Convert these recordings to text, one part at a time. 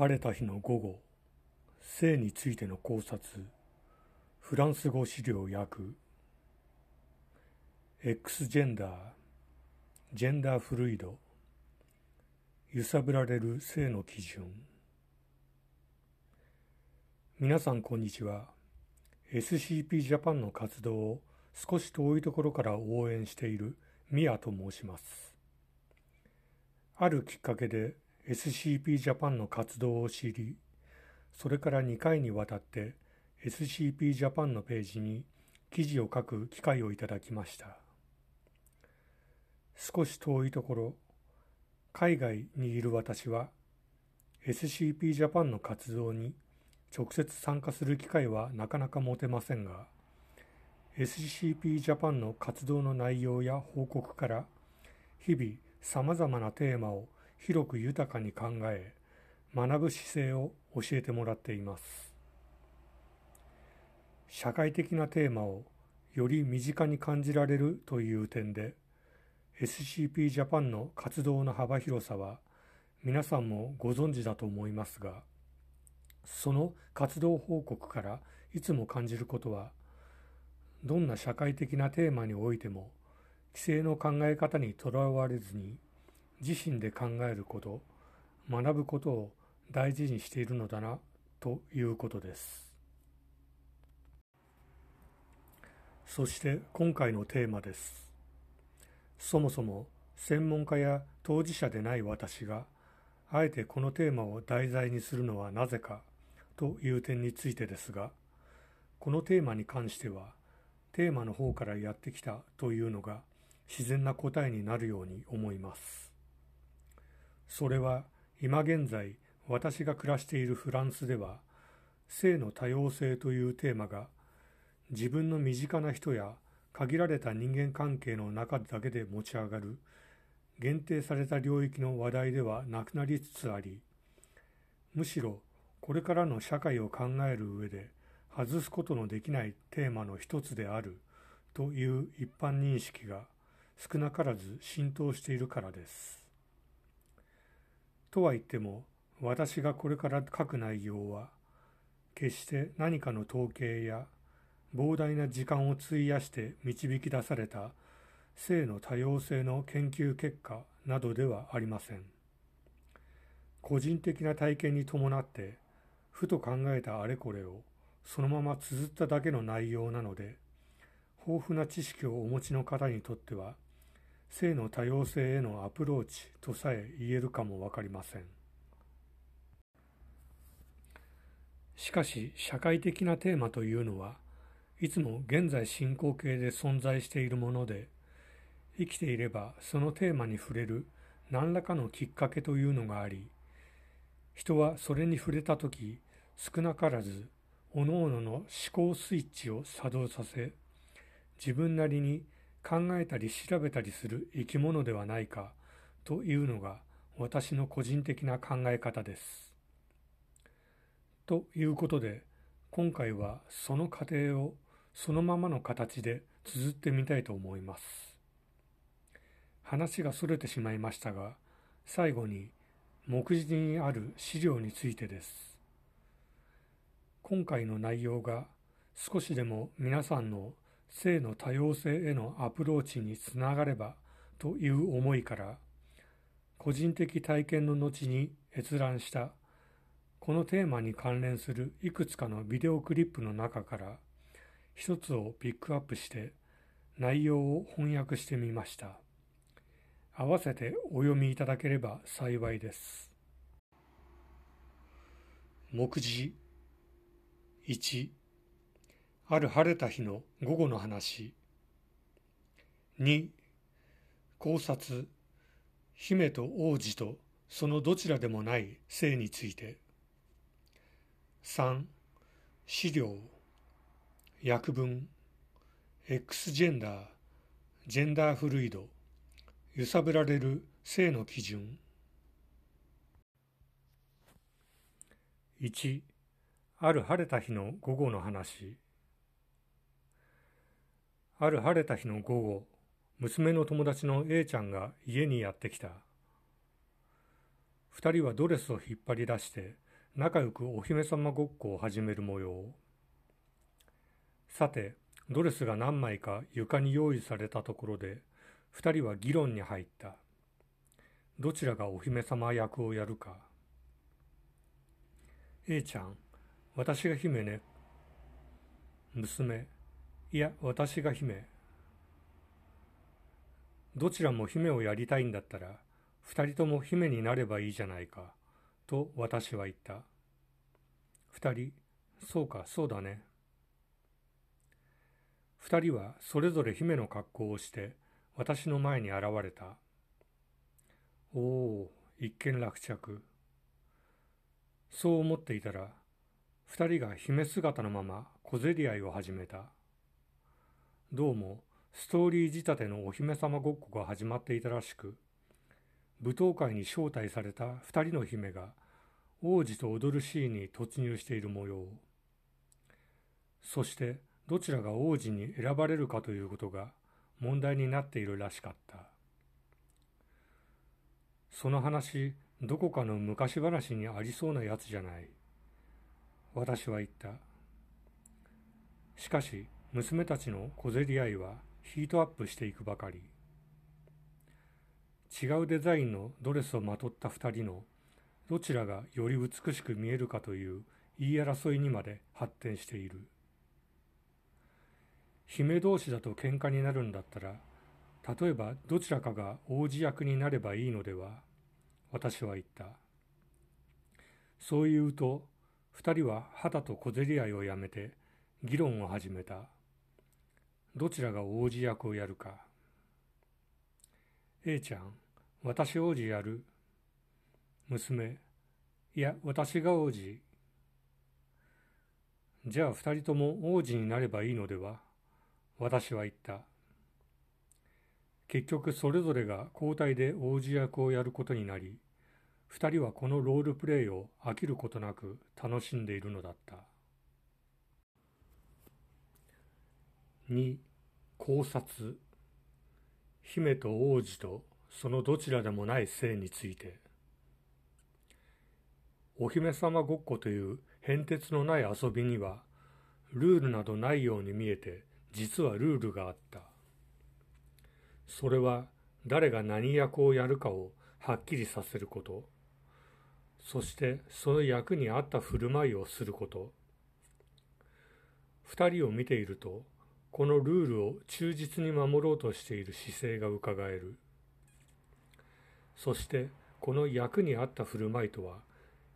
晴れた日の午後、性についての考察、フランス語資料訳、X ジェンダー、ジェンダーフルイド、揺さぶられる性の基準。皆さんこんにちは。SCP ジャパンの活動を少し遠いところから応援しているミヤと申します。あるきっかけで SCP ジャパンの活動を知り、それから2回にわたって SCP ジャパンのページに記事を書く機会をいただきました。少し遠いところ、海外にいる私は SCP ジャパンの活動に直接参加する機会はなかなか持てませんが、SCP ジャパンの活動の内容や報告から日々様々なテーマを広く豊かに考え、学ぶ姿勢を教えてもらっています。社会的なテーマをより身近に感じられるという点で、SCP ジャパンの活動の幅広さは皆さんもご存知だと思いますが、その活動報告からいつも感じることは、どんな社会的なテーマにおいても、規制の考え方にとらわれずに自身で考えること、学ぶことを大事にしているのだなということです。そして今回のテーマです。そもそも専門家や当事者でない私があえてこのテーマを題材にするのはなぜかという点についてですがこのテーマに関してはテーマの方からやってきたというのが自然な答えになるように思います。それは今現在私が暮らしているフランスでは性の多様性というテーマが自分の身近な人や限られた人間関係の中だけで持ち上がる限定された領域の話題ではなくなりつつありむしろこれからの社会を考える上で外すことのできないテーマの一つであるという一般認識が少なからず浸透しているからです。とは言っても私がこれから書く内容は決して何かの統計や膨大な時間を費やして導き出された性の多様性の研究結果などではありません。個人的な体験に伴ってふと考えたあれこれをそのまま綴っただけの内容なので豊富な知識をお持ちの方にとっては性の多様性へのアプローチとさえ言えるかもわかりません。しかし社会的なテーマというのはいつも現在進行形で存在しているもので生きていればそのテーマに触れる何らかのきっかけというのがあり人はそれに触れた時少なからず各々の思考スイッチを作動させ自分なりに考えたり調べたりする生き物ではないかというのが私の個人的な考え方です。ということで今回はその過程をそのままの形で綴ってみたいと思います。話がそれてしまいましたが最後に目次にある資料についてです。今回の内容が少しでも皆さんの性の多様性へのアプローチにつながればという思いから個人的体験の後に閲覧したこのテーマに関連するいくつかのビデオクリップの中から一つをピックアップして内容を翻訳してみました。合わせてお読みいただければ幸いです。目次1ある晴れた日の午後の話。2、考察、姫と王子とそのどちらでもない性について。3、資料、訳文、X ジェンダー、ジェンダーフルイド、揺さぶられる性の基準。1、ある晴れた日の午後の話。ある晴れた日の午後、娘の友達の A ちゃんが家にやってきた。二人はドレスを引っ張り出して、仲良くお姫様ごっこを始める模様。さて、ドレスが何枚か床に用意されたところで、二人は議論に入った。どちらがお姫様役をやるか。A ちゃん、私が姫ね。娘、いや、私が姫。どちらも姫をやりたいんだったら、二人とも姫になればいいじゃないか、と私は言った。二人、そうか、そうだね。二人はそれぞれ姫の格好をして私の前に現れた。おお、一見落着。そう思っていたら、二人が姫姿のまま小競り合いを始めた。どうも、ストーリー仕立てのお姫様ごっこが始まっていたらしく、舞踏会に招待された二人の姫が王子と踊るシーンに突入している模様。そしてどちらが王子に選ばれるかということが問題になっているらしかった。その話、どこかの昔話にありそうなやつじゃない。私は言った。しかし、娘たちの小競り合いはヒートアップしていくばかり。違うデザインのドレスをまとった二人のどちらがより美しく見えるかという言い争いにまで発展している。姫同士だと喧嘩になるんだったら、例えばどちらかが王子役になればいいのでは私は言った。そう言うと、二人は肌と小競り合いをやめて議論を始めた。どちらが王子役をやるか。A ちゃん、私王子やる。娘、いや、私が王子。じゃあ二人とも王子になればいいのでは？私は言った。結局それぞれが交代で王子役をやることになり、二人はこのロールプレイを飽きることなく楽しんでいるのだった。2考察。姫と王子とそのどちらでもない性について。お姫様ごっこという変哲のない遊びにはルールなどないように見えて実はルールがあった。それは誰が何役をやるかをはっきりさせること。そしてその役に合った振る舞いをすること。二人を見ているとこのルールを忠実に守ろうとしている姿勢がうかがえる。そしてこの役に合った振る舞いとは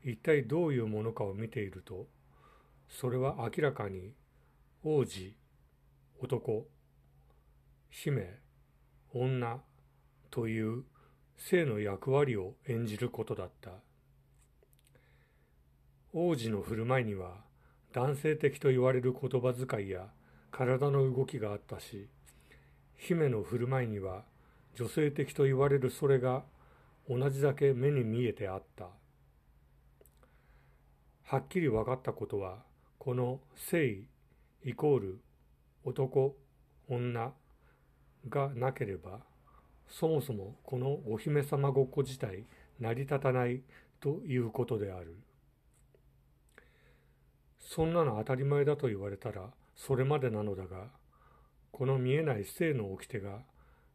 一体どういうものかを見ているとそれは明らかに王子、男、姫、女という性の役割を演じることだった。王子の振る舞いには男性的と言われる言葉遣いや体の動きがあったし姫の振る舞いには女性的と言われるそれが同じだけ目に見えてあった。はっきり分かったことはこの性イコール男女がなければそもそもこのお姫様ごっこ自体成り立たないということである。そんなの当たり前だと言われたらそれまでなのだが、この見えない性の掟が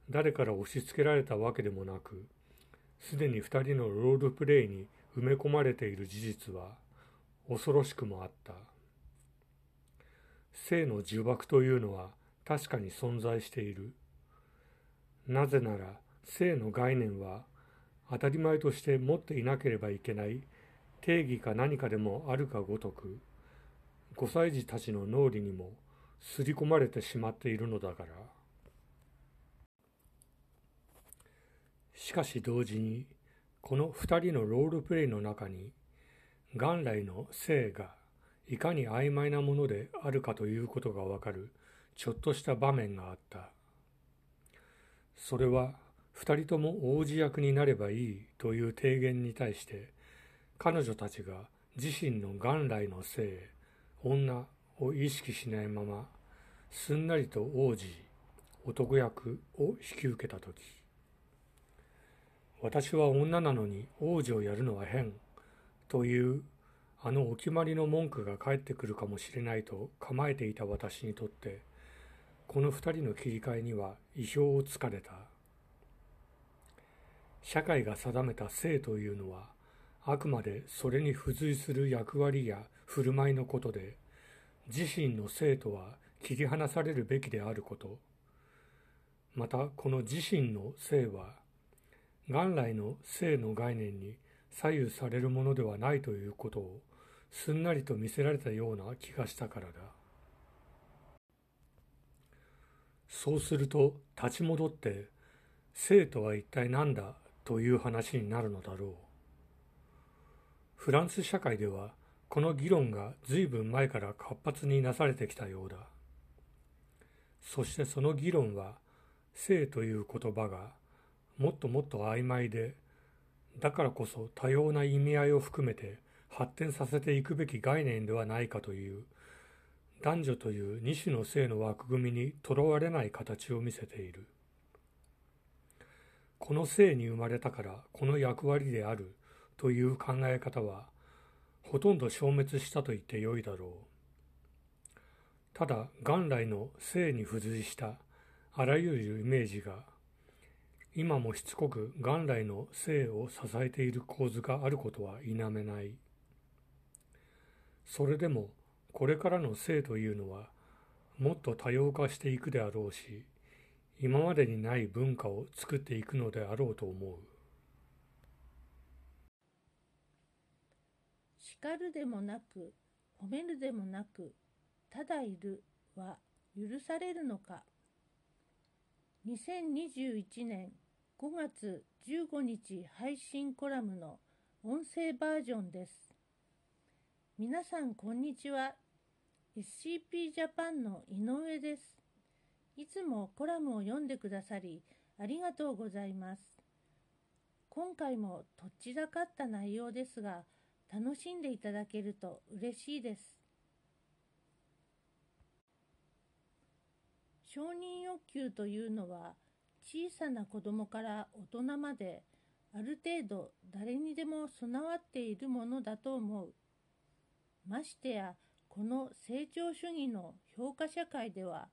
誰から押し付けられたわけでもなく、すでに二人のロールプレイに埋め込まれている事実は恐ろしくもあった。性の呪縛というのは確かに存在している。なぜなら性の概念は当たり前として持っていなければいけない定義か何かでもあるかごとく5歳児たちの脳裏にも刷り込まれてしまっているのだから。しかし同時に、この二人のロールプレイの中に、元来の性がいかに曖昧なものであるかということがわかるちょっとした場面があった。それは二人とも王子役になればいいという提言に対して彼女たちが自身の元来の性女を意識しないまますんなりと王子男役を引き受けた時私は女なのに王子をやるのは変というあのお決まりの文句が返ってくるかもしれないと構えていた私にとってこの二人の切り替えには意表をつかれた。社会が定めた性というのはあくまでそれに付随する役割や振る舞いのことで自身の性とは切り離されるべきであること。またこの自身の性は元来の性の概念に左右されるものではないということをすんなりと見せられたような気がしたからだ。そうすると立ち戻って性とは一体何だという話になるのだろう。フランス社会ではこの議論が随分前から活発になされてきたようだ。そしてその議論は性という言葉がもっともっと曖昧でだからこそ多様な意味合いを含めて発展させていくべき概念ではないかという男女という二種の性の枠組みにとらわれない形を見せている。この性に生まれたからこの役割であるという考え方はほとんど消滅したと言ってよいだろうただ元来の性に付随したあらゆるイメージが今もしつこく元来の性を支えている構図があることは否めない。それでもこれからの性というのはもっと多様化していくであろうし今までにない文化を作っていくのであろうと思う叱るでもなく褒めるでもなくただいるは許されるのか。2021年5月15日配信コラムの音声バージョンです。皆さんこんにちは。SCP ジャパンの井上です。いつもコラムを読んでくださりありがとうございます。今回もとっちらかった内容ですが楽しんでいただけると嬉しいです承認欲求というのは小さな子供から大人まである程度誰にでも備わっているものだと思う。ましてやこの成長主義の評価社会では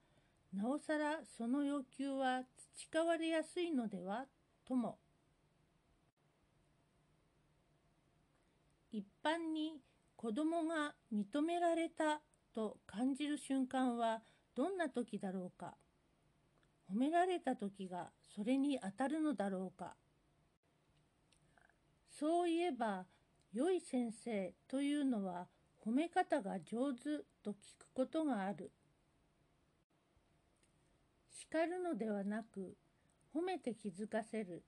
なおさらその欲求は培われやすいのではとも一般に子供が認められたと感じる瞬間はどんな時だろうか？褒められた時がそれにあたるのだろうか？そういえば良い先生というのは褒め方が上手と聞くことがある。叱るのではなく、褒めて気づかせる、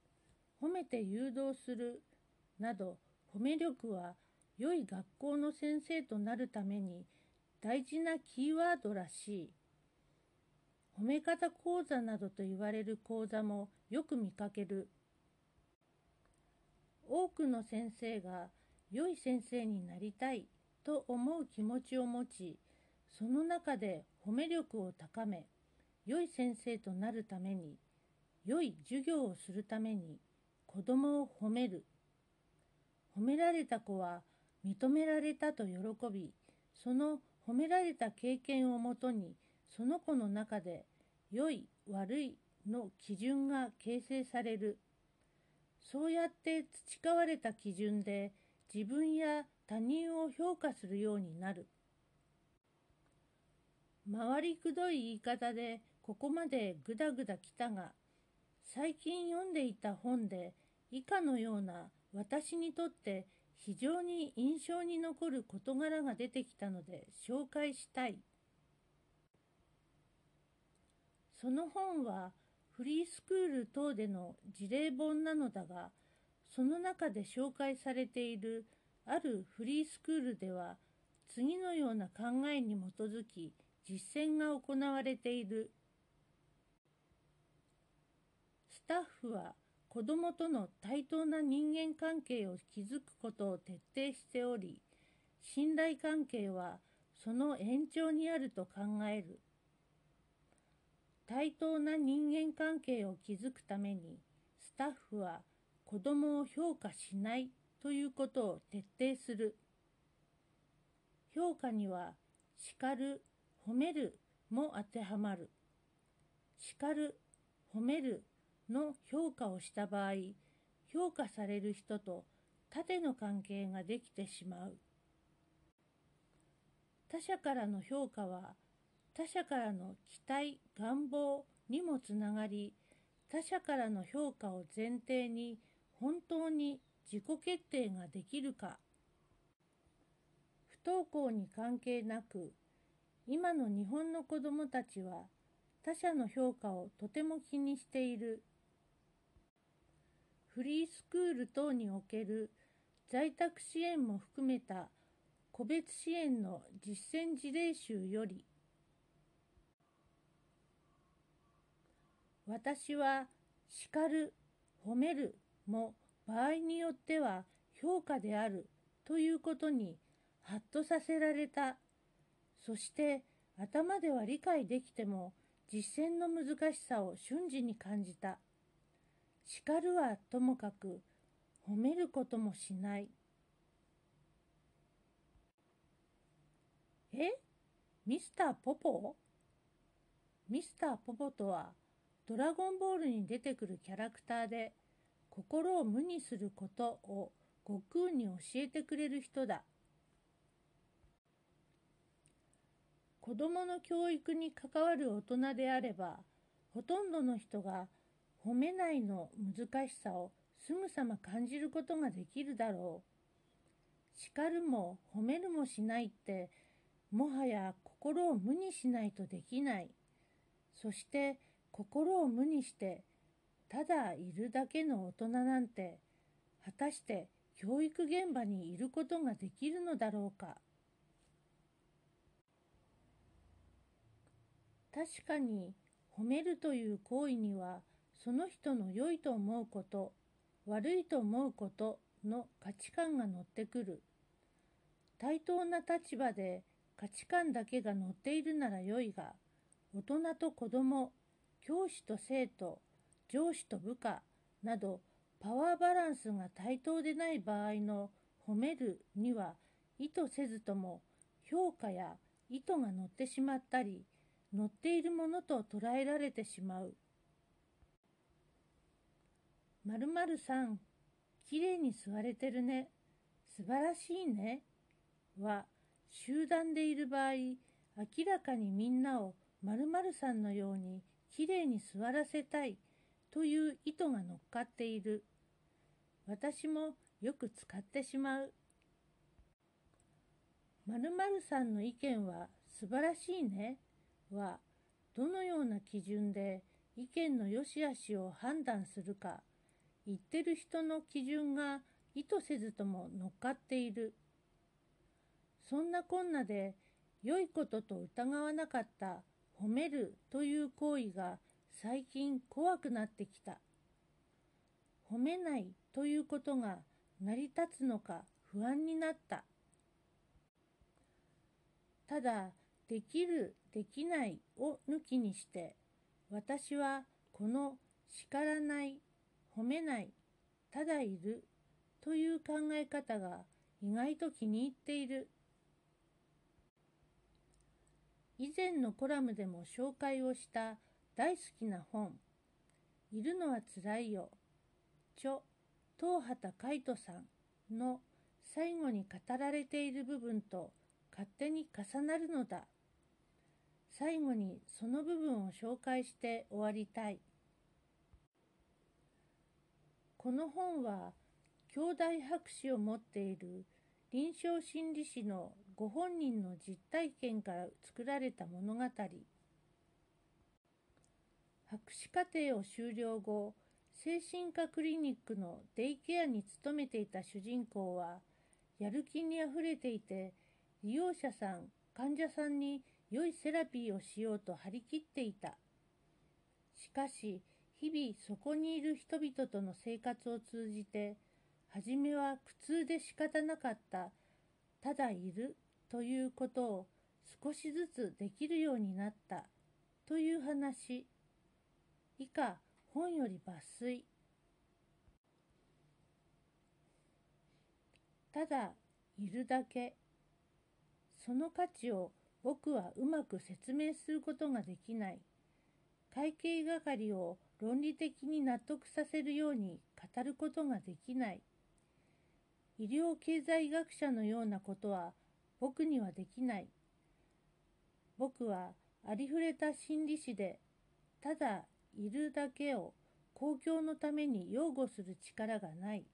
褒めて誘導する、など褒め力は良い学校の先生となるために大事なキーワードらしい。褒め方講座などと言われる講座もよく見かける。多くの先生が良い先生になりたいと思う気持ちを持ちその中で褒め力を高め良い先生となるために良い授業をするために子供を褒める褒められた子は認められたと喜びその褒められた経験をもとにその子の中で良い悪いの基準が形成されるそうやって培われた基準で自分や他人を評価するようになる。回りくどい言い方でここまでぐだぐだきたが、最近読んでいた本で以下のような私にとって非常に印象に残る事柄が出てきたので紹介したい。その本はフリースクール等での事例本なのだが、その中で紹介されているあるフリースクールでは次のような考えに基づき実践が行われている。スタッフは子どもとの対等な人間関係を築くことを徹底しており、信頼関係はその延長にあると考える。対等な人間関係を築くために、スタッフは子どもを評価しないということを徹底する。評価には叱る、褒めるも当てはまる。叱る、褒めるの評価をした場合、評価される人と縦の関係ができてしまう。他者からの評価は他者からの期待、願望にもつながり、他者からの評価を前提に本当に自己決定ができるか。不登校に関係なく、今の日本の子どもたちは他者の評価をとても気にしている。フリースクール等における在宅支援も含めた個別支援の実践事例集より私は叱る、褒めるも場合によっては評価であるということにハッとさせられた。そして頭では理解できても実践の難しさを瞬時に感じた。叱るはともかく褒めることもしない。え？ミスターポポ？ミスターポポとはドラゴンボールに出てくるキャラクターで心を無にすることを悟空に教えてくれる人だ。子供の教育に関わる大人であればほとんどの人が褒めないの難しさをすぐさま感じることができるだろう。叱るも褒めるもしないってもはや心を無にしないとできない。そして心を無にしてただいるだけの大人なんて果たして教育現場にいることができるのだろうか確かに褒めるという行為にはその人の良いと思うこと悪いと思うことの価値観が乗ってくる対等な立場で価値観だけが乗っているなら良いが大人と子供教師と生徒、上司と部下などパワーバランスが対等でない場合の褒めるには意図せずとも評価や意図が乗ってしまったり乗っているものと捉えられてしまう。まるまるさん、きれいに座れてるね。素晴らしいね。は、集団でいる場合、明らかにみんなをまるまるさんのようにきれいに座らせたいという意図が乗っかっている。私もよく使ってしまう。まるさんの意見は素晴らしいねはどのような基準で意見の良し悪しを判断するか言ってる人の基準が意図せずとも乗っかっている。そんなこんなで良いことと疑わなかった褒めるという行為が最近怖くなってきた。褒めないということが成り立つのか不安になった。ただ、できる、できないを抜きにして、私はこの叱らない、褒めない、ただいるという考え方が意外と気に入っている。以前のコラムでも紹介をした大好きな本「いるのはつらいよ」著東畑海人さんの最後に語られている部分と勝手に重なるのだ。最後にその部分を紹介して終わりたい。この本は兄弟博士を持っている臨床心理士のご本人の実体験から作られた物語。博士課程を修了後精神科クリニックのデイケアに勤めていた主人公はやる気にあふれていて利用者さん患者さんに良いセラピーをしようと張り切っていた。しかし日々そこにいる人々との生活を通じて初めは苦痛で仕方なかったただいるということを少しずつできるようになったという話。以下本より抜粋。ただいるだけ。その価値を僕はうまく説明することができない。会計係を論理的に納得させるように語ることができない。医療経済学者のようなことは僕にはできない。僕はありふれた心理師で、ただいるだけを公共のために擁護する力がない。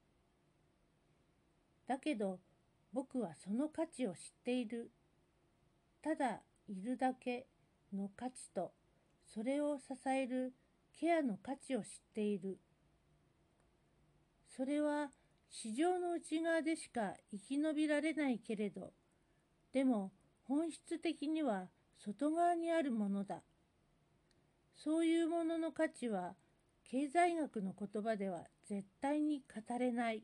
だけど僕はその価値を知っている。ただいるだけの価値とそれを支えるケアの価値を知っている。それは市場の内側でしか生き延びられないけれど、でも本質的には外側にあるものだ。そういうものの価値は経済学の言葉では絶対に語れない。